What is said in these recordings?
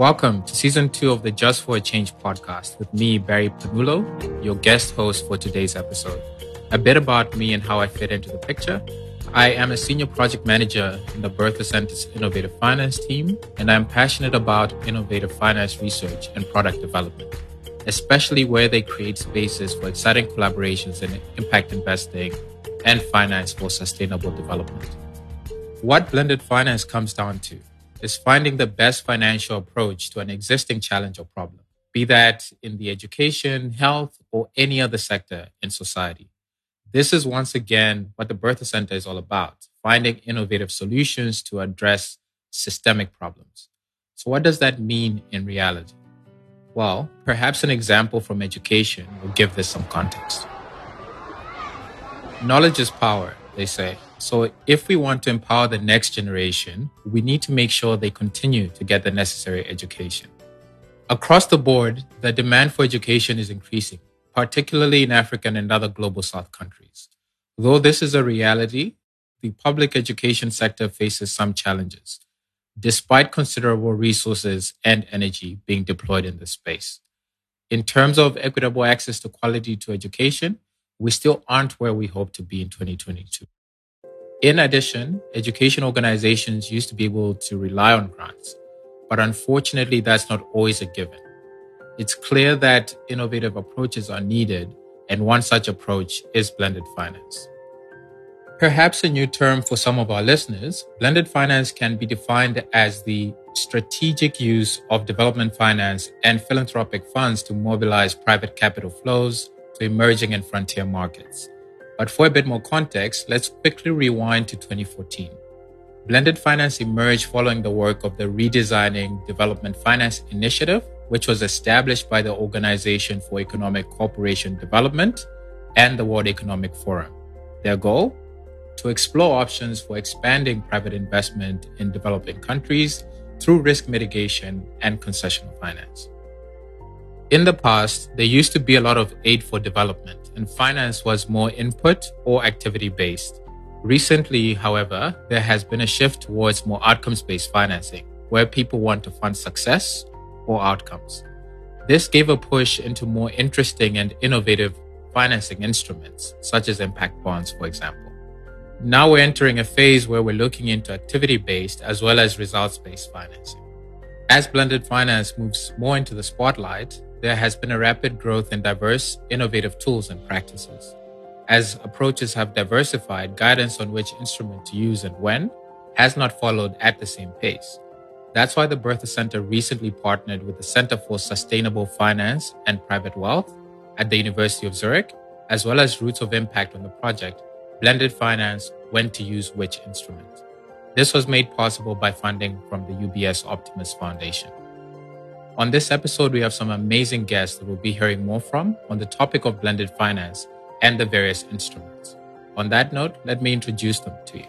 Welcome to season two of the Just for a Change podcast with me, Barry Panulo, your guest host for today's episode. A bit about me and how I fit into the picture. I am a senior project manager in the Bertha Center's innovative finance team, and I'm passionate about innovative finance research and product development, especially where they create spaces for exciting collaborations in impact investing and finance for sustainable development. What blended finance comes down to is finding the best financial approach to an existing challenge or problem, be that in the education, health, or any other sector in society. This is once again what the Bertha Center is all about finding innovative solutions to address systemic problems. So, what does that mean in reality? Well, perhaps an example from education will give this some context. Knowledge is power, they say. So, if we want to empower the next generation, we need to make sure they continue to get the necessary education. Across the board, the demand for education is increasing, particularly in African and other global South countries. Though this is a reality, the public education sector faces some challenges, despite considerable resources and energy being deployed in this space. In terms of equitable access to quality to education, we still aren't where we hope to be in 2022. In addition, education organizations used to be able to rely on grants, but unfortunately, that's not always a given. It's clear that innovative approaches are needed, and one such approach is blended finance. Perhaps a new term for some of our listeners, blended finance can be defined as the strategic use of development finance and philanthropic funds to mobilize private capital flows to emerging and frontier markets but for a bit more context, let's quickly rewind to 2014. Blended finance emerged following the work of the Redesigning Development Finance Initiative, which was established by the Organization for Economic Cooperation Development and the World Economic Forum. Their goal? To explore options for expanding private investment in developing countries through risk mitigation and concessional finance. In the past, there used to be a lot of aid for development and finance was more input or activity based. Recently, however, there has been a shift towards more outcomes based financing, where people want to fund success or outcomes. This gave a push into more interesting and innovative financing instruments, such as impact bonds, for example. Now we're entering a phase where we're looking into activity based as well as results based financing. As blended finance moves more into the spotlight, there has been a rapid growth in diverse, innovative tools and practices. As approaches have diversified, guidance on which instrument to use and when has not followed at the same pace. That's why the Bertha Center recently partnered with the Center for Sustainable Finance and Private Wealth at the University of Zurich, as well as Roots of Impact on the project, Blended Finance When to Use Which Instrument. This was made possible by funding from the UBS Optimus Foundation. On this episode, we have some amazing guests that we'll be hearing more from on the topic of blended finance and the various instruments. On that note, let me introduce them to you.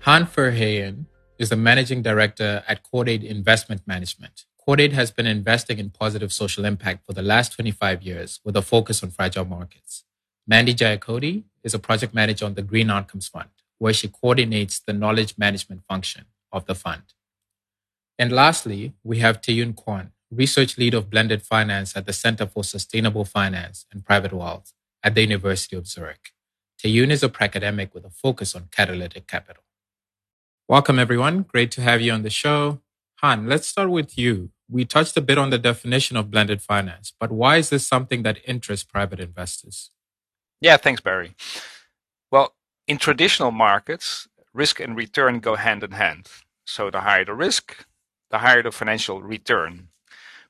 Han Verheyen is the managing director at Cordaid Investment Management. Cordaid has been investing in positive social impact for the last 25 years with a focus on fragile markets. Mandy Jayakody is a project manager on the Green Outcomes Fund, where she coordinates the knowledge management function of the fund. And lastly, we have Taeyun Kwon, research lead of blended finance at the Center for Sustainable Finance and Private Wealth at the University of Zurich. Taeyun is a academic with a focus on catalytic capital. Welcome, everyone. Great to have you on the show. Han, let's start with you. We touched a bit on the definition of blended finance, but why is this something that interests private investors? Yeah, thanks, Barry. Well, in traditional markets, risk and return go hand in hand. So the higher the risk, the higher the financial return.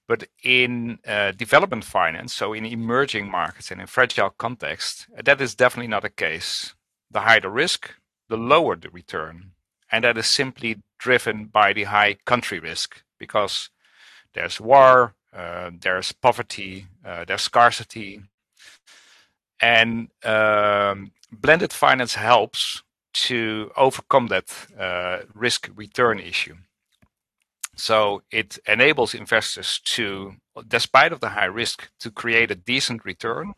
But in uh, development finance, so in emerging markets and in fragile context, that is definitely not the case. The higher the risk, the lower the return. And that is simply driven by the high country risk because there's war, uh, there's poverty, uh, there's scarcity. And um, blended finance helps to overcome that uh, risk return issue. So it enables investors to, despite of the high risk, to create a decent return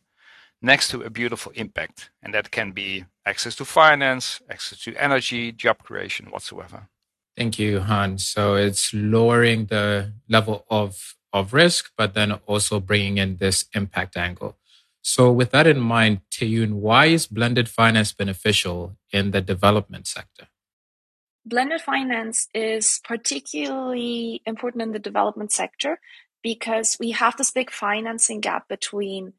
next to a beautiful impact. And that can be access to finance, access to energy, job creation, whatsoever. Thank you, Han. So it's lowering the level of, of risk, but then also bringing in this impact angle. So with that in mind, Taeyun, why is blended finance beneficial in the development sector? Blended finance is particularly important in the development sector because we have this big financing gap between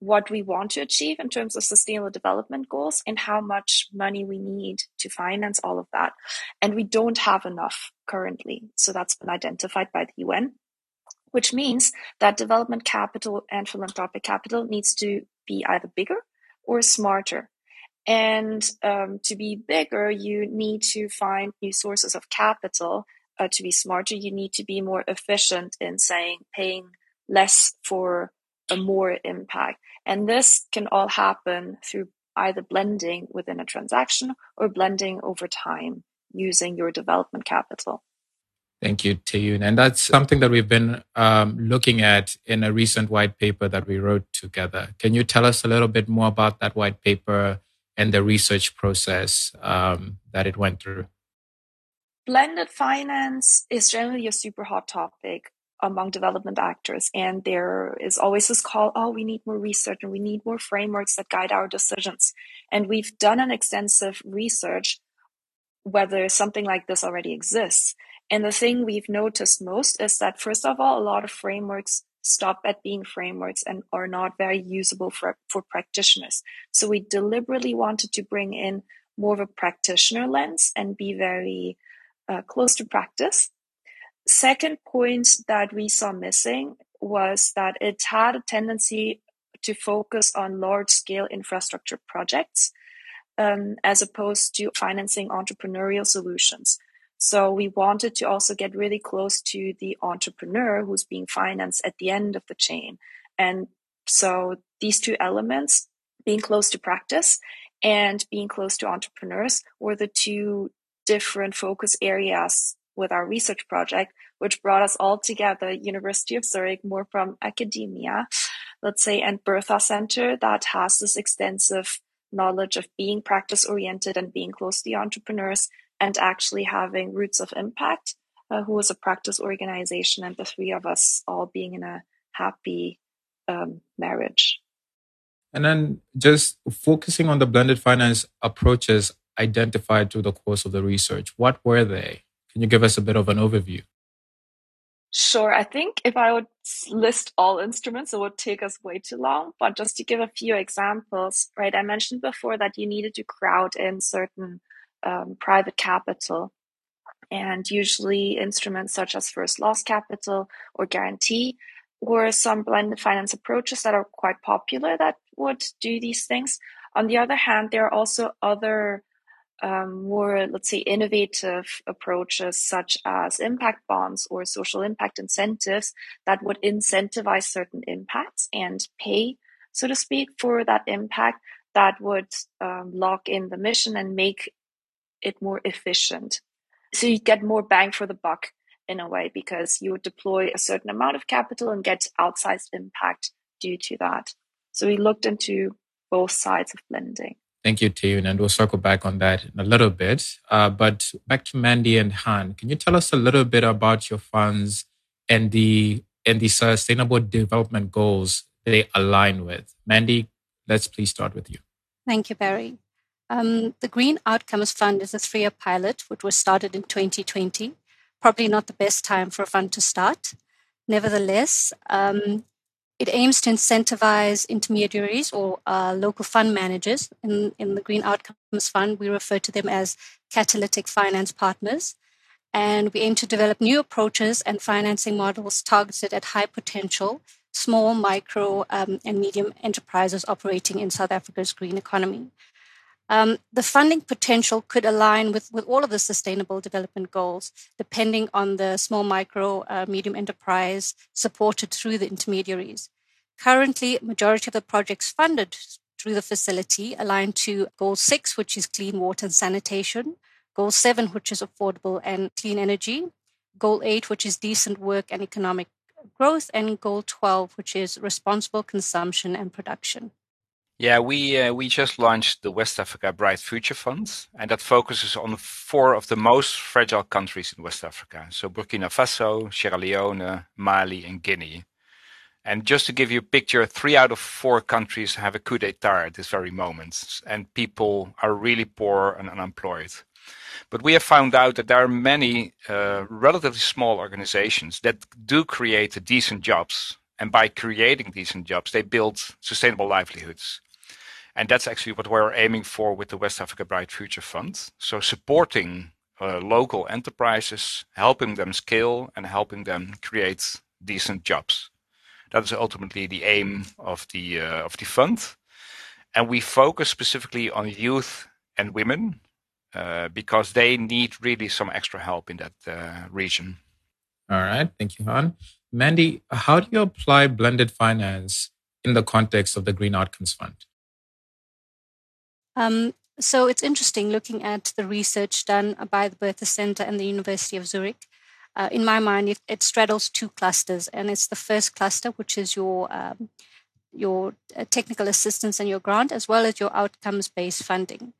what we want to achieve in terms of sustainable development goals and how much money we need to finance all of that. And we don't have enough currently. So that's been identified by the UN, which means that development capital and philanthropic capital needs to be either bigger or smarter. And um, to be bigger, you need to find new sources of capital. Uh, to be smarter, you need to be more efficient in saying paying less for a more impact. And this can all happen through either blending within a transaction or blending over time using your development capital. Thank you, Taeyun. And that's something that we've been um, looking at in a recent white paper that we wrote together. Can you tell us a little bit more about that white paper and the research process um, that it went through? Blended finance is generally a super hot topic among development actors. And there is always this call, oh, we need more research and we need more frameworks that guide our decisions. And we've done an extensive research whether something like this already exists. And the thing we've noticed most is that, first of all, a lot of frameworks stop at being frameworks and are not very usable for, for practitioners. So we deliberately wanted to bring in more of a practitioner lens and be very uh, close to practice second point that we saw missing was that it had a tendency to focus on large scale infrastructure projects um, as opposed to financing entrepreneurial solutions. So we wanted to also get really close to the entrepreneur who's being financed at the end of the chain. And so these two elements, being close to practice and being close to entrepreneurs, were the two different focus areas with our research project, which brought us all together, University of Zurich, more from academia, let's say, and Bertha Center that has this extensive knowledge of being practice oriented and being close to the entrepreneurs and actually having roots of impact, uh, who is a practice organization, and the three of us all being in a happy um, marriage. And then just focusing on the blended finance approaches identified through the course of the research, what were they? Can you give us a bit of an overview? Sure. I think if I would list all instruments, it would take us way too long. But just to give a few examples, right? I mentioned before that you needed to crowd in certain um, private capital. And usually instruments such as first loss capital or guarantee or some blended finance approaches that are quite popular that would do these things. On the other hand, there are also other um, more, let's say, innovative approaches such as impact bonds or social impact incentives that would incentivize certain impacts and pay, so to speak, for that impact that would um, lock in the mission and make it more efficient. So you get more bang for the buck in a way because you would deploy a certain amount of capital and get outsized impact due to that. So we looked into both sides of blending. Thank you, Taeyun, and we'll circle back on that in a little bit. Uh, but back to Mandy and Han, can you tell us a little bit about your funds and the and the sustainable development goals they align with? Mandy, let's please start with you. Thank you, Barry. Um, the Green Outcomes Fund is a three-year pilot, which was started in 2020. Probably not the best time for a fund to start. Nevertheless, um, it aims to incentivize intermediaries or uh, local fund managers. In, in the Green Outcomes Fund, we refer to them as catalytic finance partners. And we aim to develop new approaches and financing models targeted at high potential, small, micro, um, and medium enterprises operating in South Africa's green economy. Um, the funding potential could align with, with all of the sustainable development goals, depending on the small, micro, uh, medium enterprise supported through the intermediaries. Currently, majority of the projects funded through the facility align to Goal 6, which is clean water and sanitation, Goal 7, which is affordable and clean energy, Goal 8, which is decent work and economic growth, and Goal 12, which is responsible consumption and production. Yeah, we uh, we just launched the West Africa Bright Future Fund, and that focuses on four of the most fragile countries in West Africa. So Burkina Faso, Sierra Leone, Mali, and Guinea. And just to give you a picture, three out of four countries have a coup d'etat at this very moment, and people are really poor and unemployed. But we have found out that there are many uh, relatively small organizations that do create decent jobs. And by creating decent jobs, they build sustainable livelihoods. And that's actually what we're aiming for with the West Africa Bright Future Fund. So supporting uh, local enterprises, helping them scale and helping them create decent jobs. That is ultimately the aim of the uh, of the fund, and we focus specifically on youth and women uh, because they need really some extra help in that uh, region. All right, thank you, Han. Mandy, how do you apply blended finance in the context of the Green Outcomes Fund? Um, so it's interesting looking at the research done by the Bertha Center and the University of Zurich. Uh, in my mind, it, it, straddles two clusters, and it's the first cluster, which is your um, your uh, technical assistance and your grant, as well as your outcomes-based funding.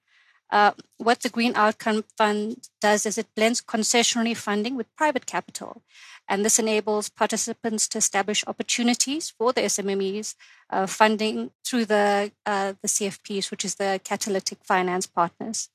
Uh, what the Green Outcome Fund does is it blends concessionary funding with private capital. And this enables participants to establish opportunities for the SMMEs uh, funding through the, uh, the CFPs, which is the catalytic finance partners.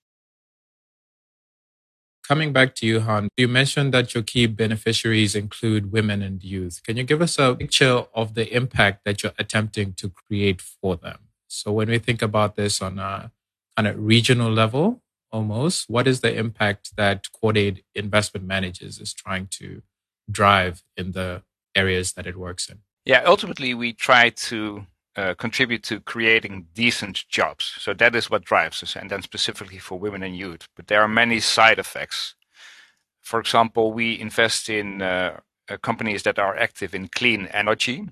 Coming back to you, Han, you mentioned that your key beneficiaries include women and youth. Can you give us a picture of the impact that you're attempting to create for them? So, when we think about this on a kind of regional level, almost, what is the impact that Cordaid Investment Managers is trying to drive in the areas that it works in? Yeah, ultimately, we try to uh, contribute to creating decent jobs. So that is what drives us, and then specifically for women and youth. But there are many side effects. For example, we invest in uh, uh companies that are active in clean energy.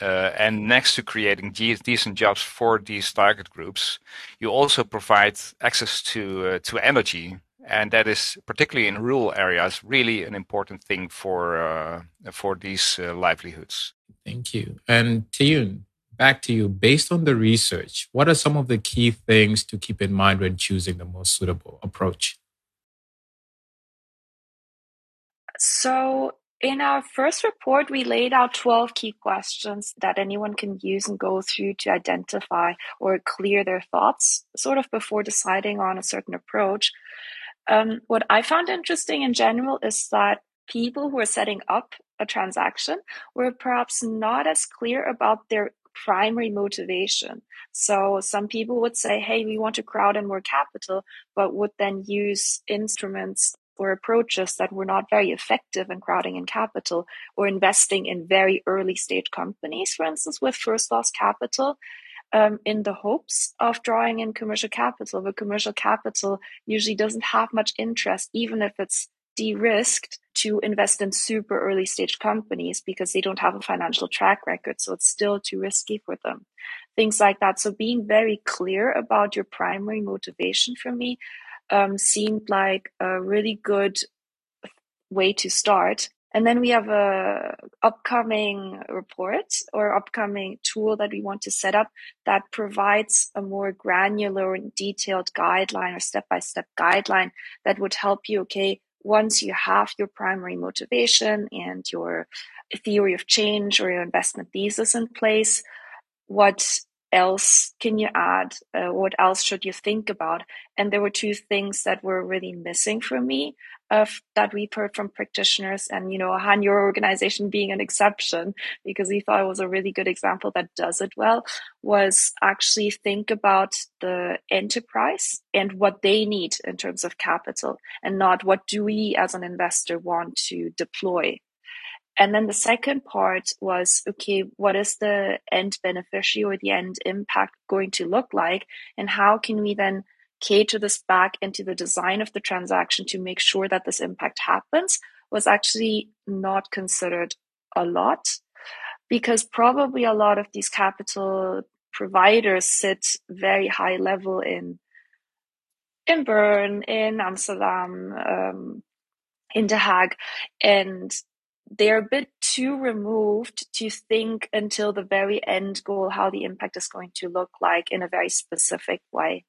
Uh, and next to creating decent jobs for these target groups, you also provide access to uh, to energy and that is particularly in rural areas really an important thing for uh, for these uh, livelihoods. Thank you. And Taeyun, back to you. Based on the research, what are some of the key things to keep in mind when choosing the most suitable approach? So, in our first report, we laid out 12 key questions that anyone can use and go through to identify or clear their thoughts, sort of before deciding on a certain approach. Um, what I found interesting in general is that people who are setting up a transaction were perhaps not as clear about their primary motivation. So some people would say, hey, we want to crowd in more capital, but would then use instruments or approaches that were not very effective in crowding in capital or investing in very early stage companies, for instance, with first loss capital um, in the hopes of drawing in commercial capital. But commercial capital usually doesn't have much interest, even if it's de-risked to invest in super early stage companies because they don't have a financial track record. So it's still too risky for them. Things like that. So being very clear about your primary motivation for me um, seemed like a really good way to start. And then we have a upcoming report or upcoming tool that we want to set up that provides a more granular and detailed guideline or step by step guideline that would help you, okay, once you have your primary motivation and your theory of change or your investment thesis in place, what else can you add? Uh, what else should you think about? And there were two things that were really missing for me of that we've heard from practitioners and you know Han your organization being an exception because we thought it was a really good example that does it well was actually think about the enterprise and what they need in terms of capital and not what do we as an investor want to deploy and then the second part was okay what is the end beneficiary or the end impact going to look like? And how can we then cater this back into the design of the transaction to make sure that this impact happens was actually not considered a lot. Because probably a lot of these capital providers sit very high level in in Bern, in Amsterdam, um, in The Hague, and they're a bit too removed to think until the very end goal how the impact is going to look like in a very specific way.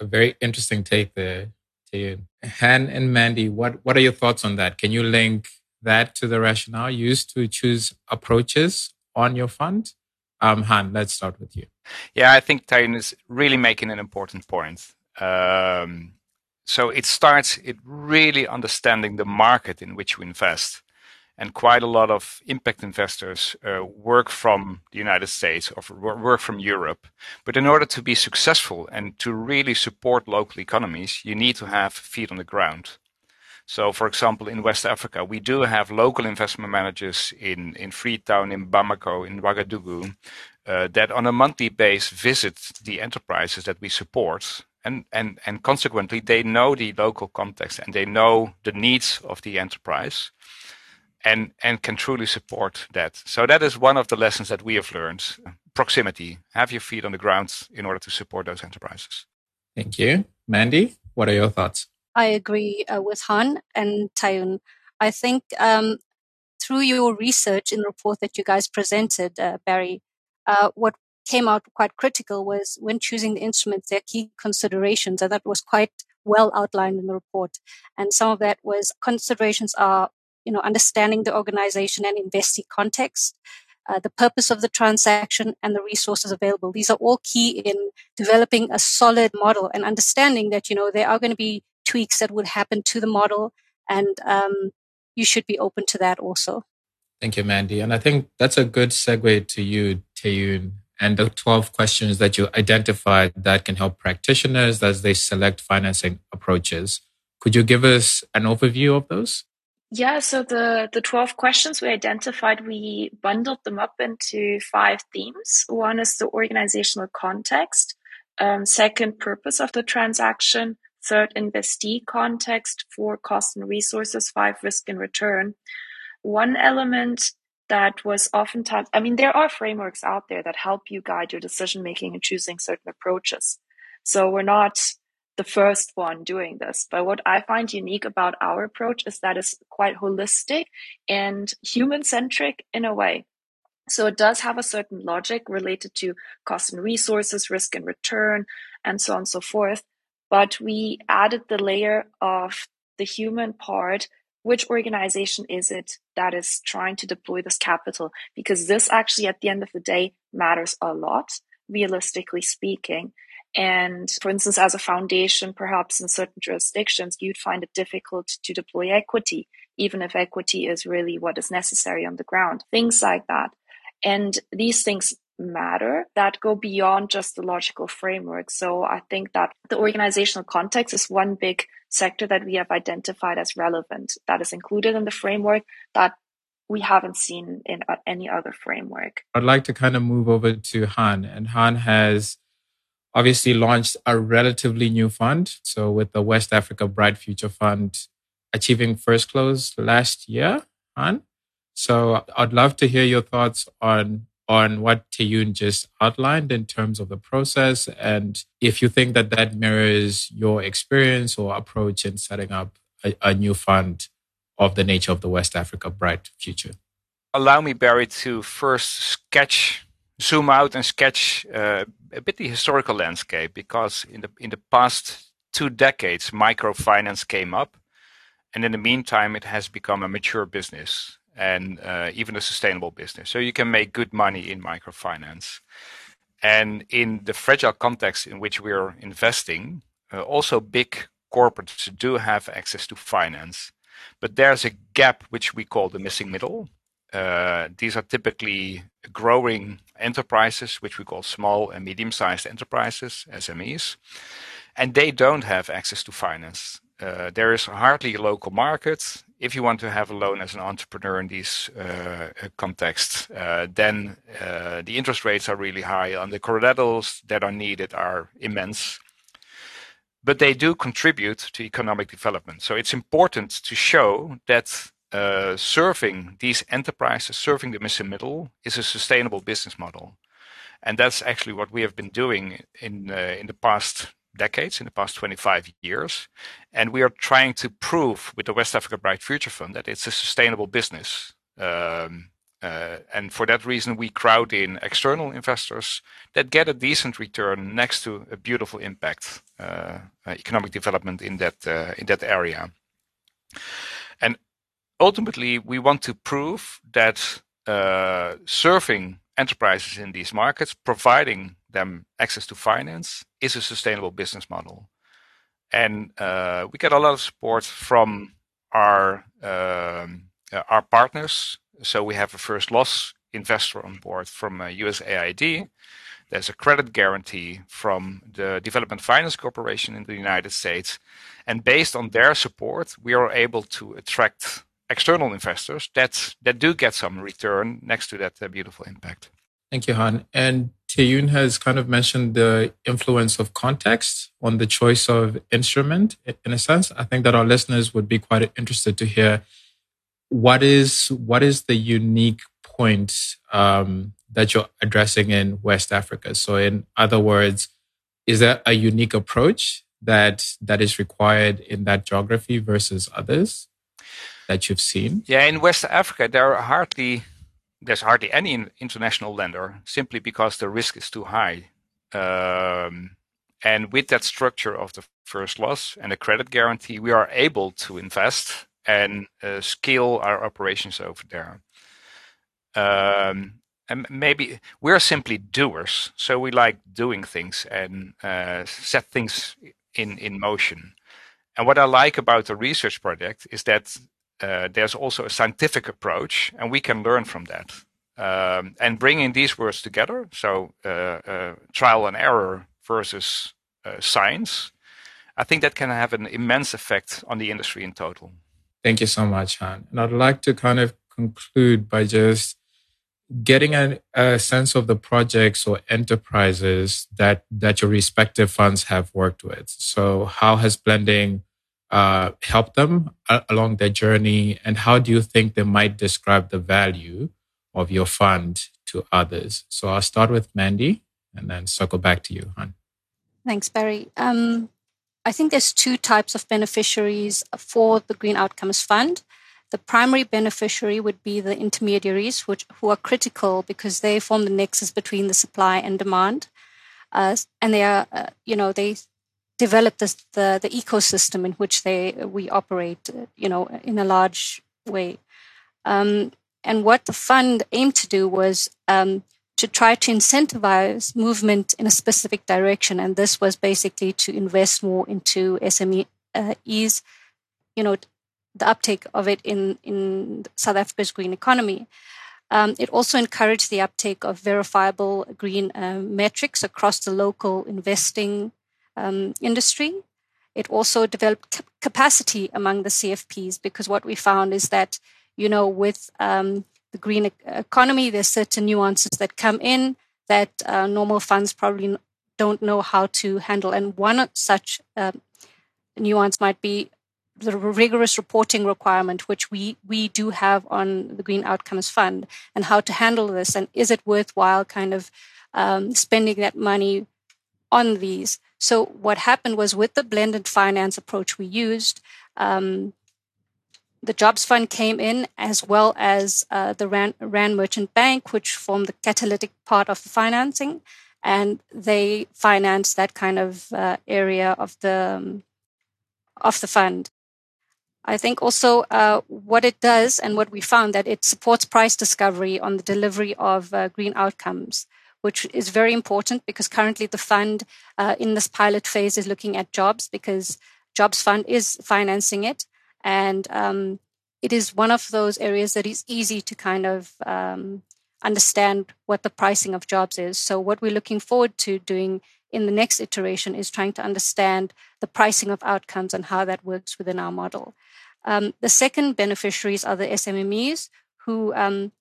A very interesting take there, you. Han and Mandy, what, what are your thoughts on that? Can you link that to the rationale used to choose approaches on your fund? Um, Han, let's start with you. Yeah, I think Taeyun is really making an important point. Um, so it starts it really understanding the market in which we invest and quite a lot of impact investors uh, work from the United States or work from Europe. But in order to be successful and to really support local economies, you need to have feet on the ground. So, for example, in West Africa, we do have local investment managers in, in Freetown, in Bamako, in Ouagadougou, uh, that on a monthly basis visit the enterprises that we support. And, and, and consequently, they know the local context and they know the needs of the enterprise and and can truly support that. So that is one of the lessons that we have learned. Proximity. Have your feet on the ground in order to support those enterprises. Thank you. Mandy, what are your thoughts? I agree uh, with Han and Taeyun. I think um, through your research in the report that you guys presented, uh, Barry, uh, what came out quite critical was when choosing the instruments, their key considerations, and that was quite well outlined in the report. And some of that was considerations are you know, understanding the organization and investee context, uh, the purpose of the transaction and the resources available. These are all key in developing a solid model and understanding that, you know, there are going to be tweaks that would happen to the model and um, you should be open to that also. Thank you, Mandy. And I think that's a good segue to you, Taeyun, and the 12 questions that you identified that can help practitioners as they select financing approaches. Could you give us an overview of those? Yeah, so the, the 12 questions we identified, we bundled them up into five themes. One is the organizational context. Um, second, purpose of the transaction. Third, investee context. Four, cost and resources. Five, risk and return. One element that was oftentimes, I mean, there are frameworks out there that help you guide your decision making and choosing certain approaches. So we're not the first one doing this. But what I find unique about our approach is that it's quite holistic and human centric in a way. So it does have a certain logic related to cost and resources, risk and return, and so on and so forth. But we added the layer of the human part. Which organization is it that is trying to deploy this capital? Because this actually, at the end of the day, matters a lot, realistically speaking. And for instance, as a foundation, perhaps in certain jurisdictions, you'd find it difficult to deploy equity, even if equity is really what is necessary on the ground, things like that. And these things matter that go beyond just the logical framework. So I think that the organizational context is one big sector that we have identified as relevant that is included in the framework that we haven't seen in uh, any other framework. I'd like to kind of move over to Han, and Han has obviously launched a relatively new fund. So with the West Africa Bright Future Fund achieving first close last year, Han. So I'd love to hear your thoughts on on what Taeyun just outlined in terms of the process and if you think that that mirrors your experience or approach in setting up a, a new fund of the nature of the West Africa Bright Future. Allow me, Barry, to first sketch zoom out and sketch uh, a bit the historical landscape because in the in the past two decades microfinance came up. And in the meantime it has become a mature business and uh, even a sustainable business. So you can make good money in microfinance. And in the fragile context in which we're investing uh, also big corporates do have access to finance. But there's a gap which we call the missing middle. Uh, these are typically growing enterprises, which we call small and medium sized enterprises, SMEs, and they don't have access to finance. Uh, there is hardly a local market. If you want to have a loan as an entrepreneur in these uh, contexts, uh, then uh, the interest rates are really high and the collaterals that are needed are immense. But they do contribute to economic development. So it's important to show that uh, serving these enterprises, serving the missing middle, is a sustainable business model, and that's actually what we have been doing in uh, in the past decades, in the past 25 years, and we are trying to prove with the West Africa Bright Future Fund that it's a sustainable business. Um, uh, and for that reason, we crowd in external investors that get a decent return next to a beautiful impact, uh, uh economic development in that in that area. Ultimately, we want to prove that uh, serving enterprises in these markets, providing them access to finance, is a sustainable business model. And we get a lot of support from our um, our partners so we have a first loss investor on board from uh, USAID. There's a credit guarantee from the Development Finance Corporation in the United States. And based on their support, we are able to attract external investors that, that do get some return next to that uh, beautiful impact. Thank you, Han. And Tae has kind of mentioned the influence of context on the choice of instrument in a sense. I think that our listeners would be quite interested to hear what is what is the unique point um, that you're addressing in West Africa? So, in other words, is there a unique approach that that is required in that geography versus others that you've seen? Yeah, in West Africa, there are hardly there's hardly any international lender simply because the risk is too high. Um, and with that structure of the first loss and a credit guarantee, we are able to invest and uh, scale our operations over there. Um, and maybe we're simply doers, so we like doing things and uh, set things in in motion. And what I like about the research project is that uh, there's also a scientific approach, and we can learn from that. Um, and bringing these words together, so uh, uh trial and error versus uh, science, I think that can have an immense effect on the industry in total. Thank you so much, Han. And I'd like to kind of conclude by just getting a, a, sense of the projects or enterprises that that your respective funds have worked with. So, how has blending uh, helped them uh, along their journey, and how do you think they might describe the value of your fund to others? So, I'll start with Mandy, and then circle back to you, Han. Thanks, Barry. Um, I think there's two types of beneficiaries for the Green Outcomes Fund. The primary beneficiary would be the intermediaries, which, who are critical because they form the nexus between the supply and demand. Uh, and they are, uh, you know, they develop this, the, the ecosystem in which they we operate, you know, in a large way. Um, and what the fund aimed to do was um, to try to incentivize movement in a specific direction. And this was basically to invest more into SMEs, uh, you know, the uptake of it in, in South Africa's green economy. Um, it also encouraged the uptake of verifiable green uh, metrics across the local investing um, industry. It also developed capacity among the CFPs because what we found is that, you know, with um, the green economy, there's certain nuances that come in that uh, normal funds probably don't know how to handle. And one such uh, nuance might be the rigorous reporting requirement, which we, we do have on the Green Outcomes Fund, and how to handle this. And is it worthwhile kind of um, spending that money on these? So, what happened was with the blended finance approach we used, um, the Jobs Fund came in, as well as uh, the Rand, Rand, Merchant Bank, which formed the catalytic part of the financing, and they financed that kind of uh, area of the um, of the fund. I think also uh, what it does and what we found that it supports price discovery on the delivery of uh, green outcomes, which is very important because currently the fund uh, in this pilot phase is looking at jobs because Jobs Fund is financing it and um, it is one of those areas that is easy to kind of um, understand what the pricing of jobs is. So, what we're looking forward to doing in the next iteration is trying to understand the pricing of outcomes and how that works within our model. Um, the second beneficiaries are the SMMEs who um,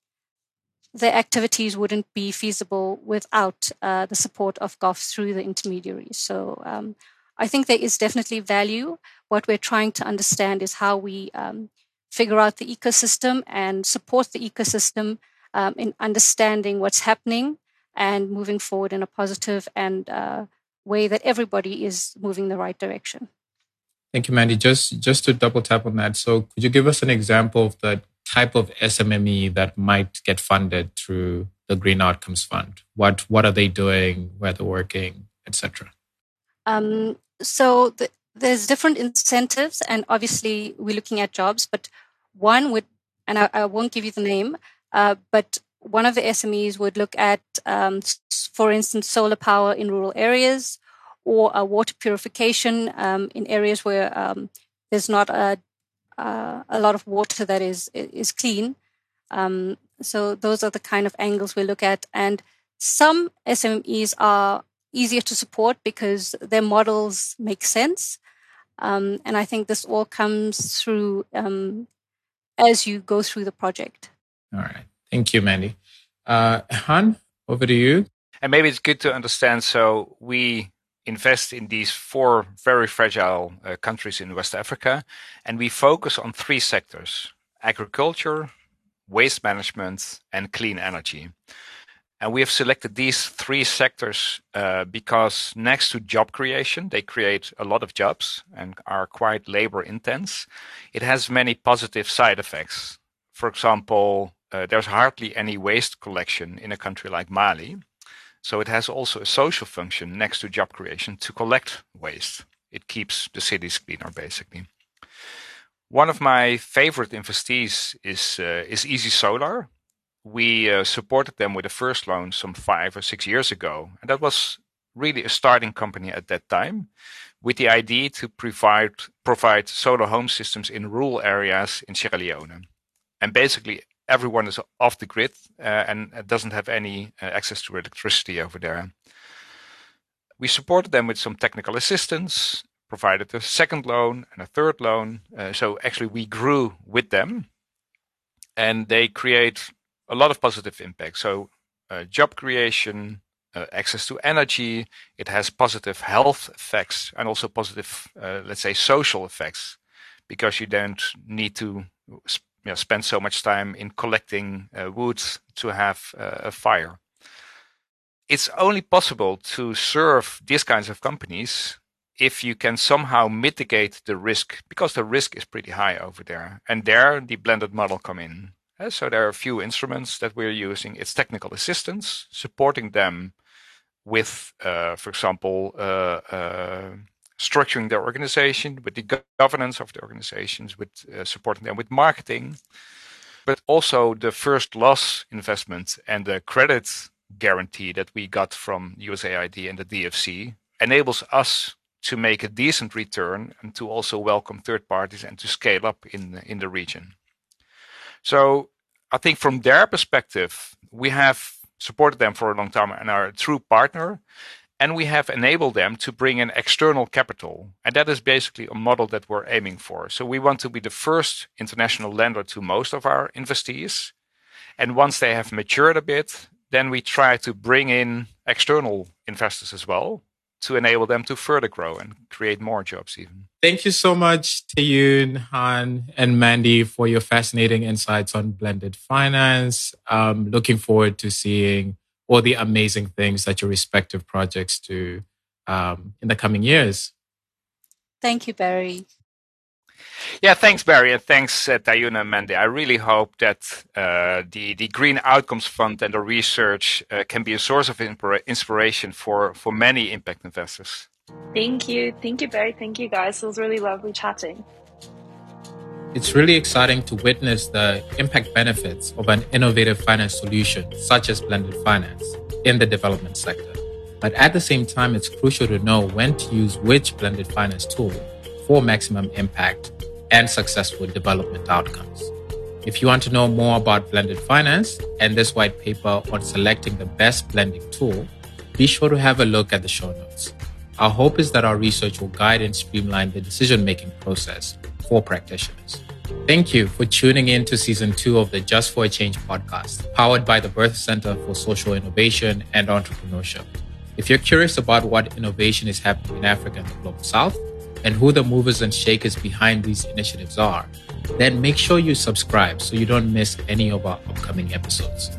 their activities wouldn't be feasible without uh, the support of GOF through the intermediaries. So um, I think there is definitely value. What we're trying to understand is how we um, figure out the ecosystem and support the ecosystem um, in understanding what's happening and moving forward in a positive and uh, way that everybody is moving the right direction. Thank you, Mandy. Just just to double tap on that. So, could you give us an example of that type of SMME that might get funded through the Green Outcomes Fund? What what are they doing? Where they're working, etc. Um, so the, there's different incentives, and obviously we're looking at jobs. But one would, and I, I won't give you the name, uh, but one of the SMEs would look at, um, for instance, solar power in rural areas or water purification um, in areas where um, there's not a, uh, a lot of water that is is clean. Um, so those are the kind of angles we look at, and some SMEs are easier to support because their models make sense. Um, and I think this all comes through um, as you go through the project. All right. Thank you, Mandy. Uh, Han, over to you. And maybe it's good to understand. So we invest in these four very fragile uh, countries in West Africa, and we focus on three sectors agriculture, waste management, and clean energy. And we have selected these three sectors uh, because next to job creation, they create a lot of jobs and are quite labor intense. It has many positive side effects. For example, uh, there's hardly any waste collection in a country like Mali. So it has also a social function next to job creation to collect waste. It keeps the cities cleaner, basically. One of my favorite investees is uh, is Easy Solar. We uh, supported them with a first loan some five or six years ago, and that was really a starting company at that time, with the idea to provide provide solar home systems in rural areas in Sierra Leone. And basically, everyone is off the grid uh, and doesn't have any uh, access to electricity over there. We supported them with some technical assistance, provided a second loan and a third loan. Uh, so actually, we grew with them, and they create a lot of positive impact. So job creation, uh, access to energy. It has positive health effects and also positive, uh, let's say, social effects, because you don't need to you know, spend so much time in collecting uh, wood to have uh, a fire. It's only possible to serve these kinds of companies if you can somehow mitigate the risk, because the risk is pretty high over there. And there, the blended model come in. Uh, so there are a few instruments that we're using. It's technical assistance, supporting them with, uh, for example, uh, uh structuring their organization, with the governance of the organizations, with uh, supporting them with marketing, but also the first loss investment and the credit guarantee that we got from USAID and the DFC enables us to make a decent return and to also welcome third parties and to scale up in in the region. So I think from their perspective, we have supported them for a long time and are a true partner and we have enabled them to bring in external capital. And that is basically a model that we're aiming for. So we want to be the first international lender to most of our investees. And once they have matured a bit, then we try to bring in external investors as well to enable them to further grow and create more jobs even. Thank you so much Taeyun, Han, and Mandy for your fascinating insights on blended finance. Um, looking forward to seeing all the amazing things that your respective projects do um, in the coming years. Thank you, Barry. Yeah, thanks, Barry, and thanks, uh, Taeyun and Mandy. I really hope that uh, the the Green Outcomes Fund and the research uh, can be a source of inspiration for for many impact investors. Thank you, thank you, Barry. Thank you, guys. It was really lovely chatting. It's really exciting to witness the impact benefits of an innovative finance solution such as blended finance in the development sector. But at the same time, it's crucial to know when to use which blended finance tool for maximum impact and successful development outcomes. If you want to know more about blended finance and this white paper on selecting the best blending tool, be sure to have a look at the show notes. Our hope is that our research will guide and streamline the decision making process for practitioners. Thank you for tuning in to season two of the Just for a Change podcast, powered by the Bertha Center for Social Innovation and Entrepreneurship. If you're curious about what innovation is happening in Africa and the Global South, and who the movers and shakers behind these initiatives are, then make sure you subscribe so you don't miss any of our upcoming episodes.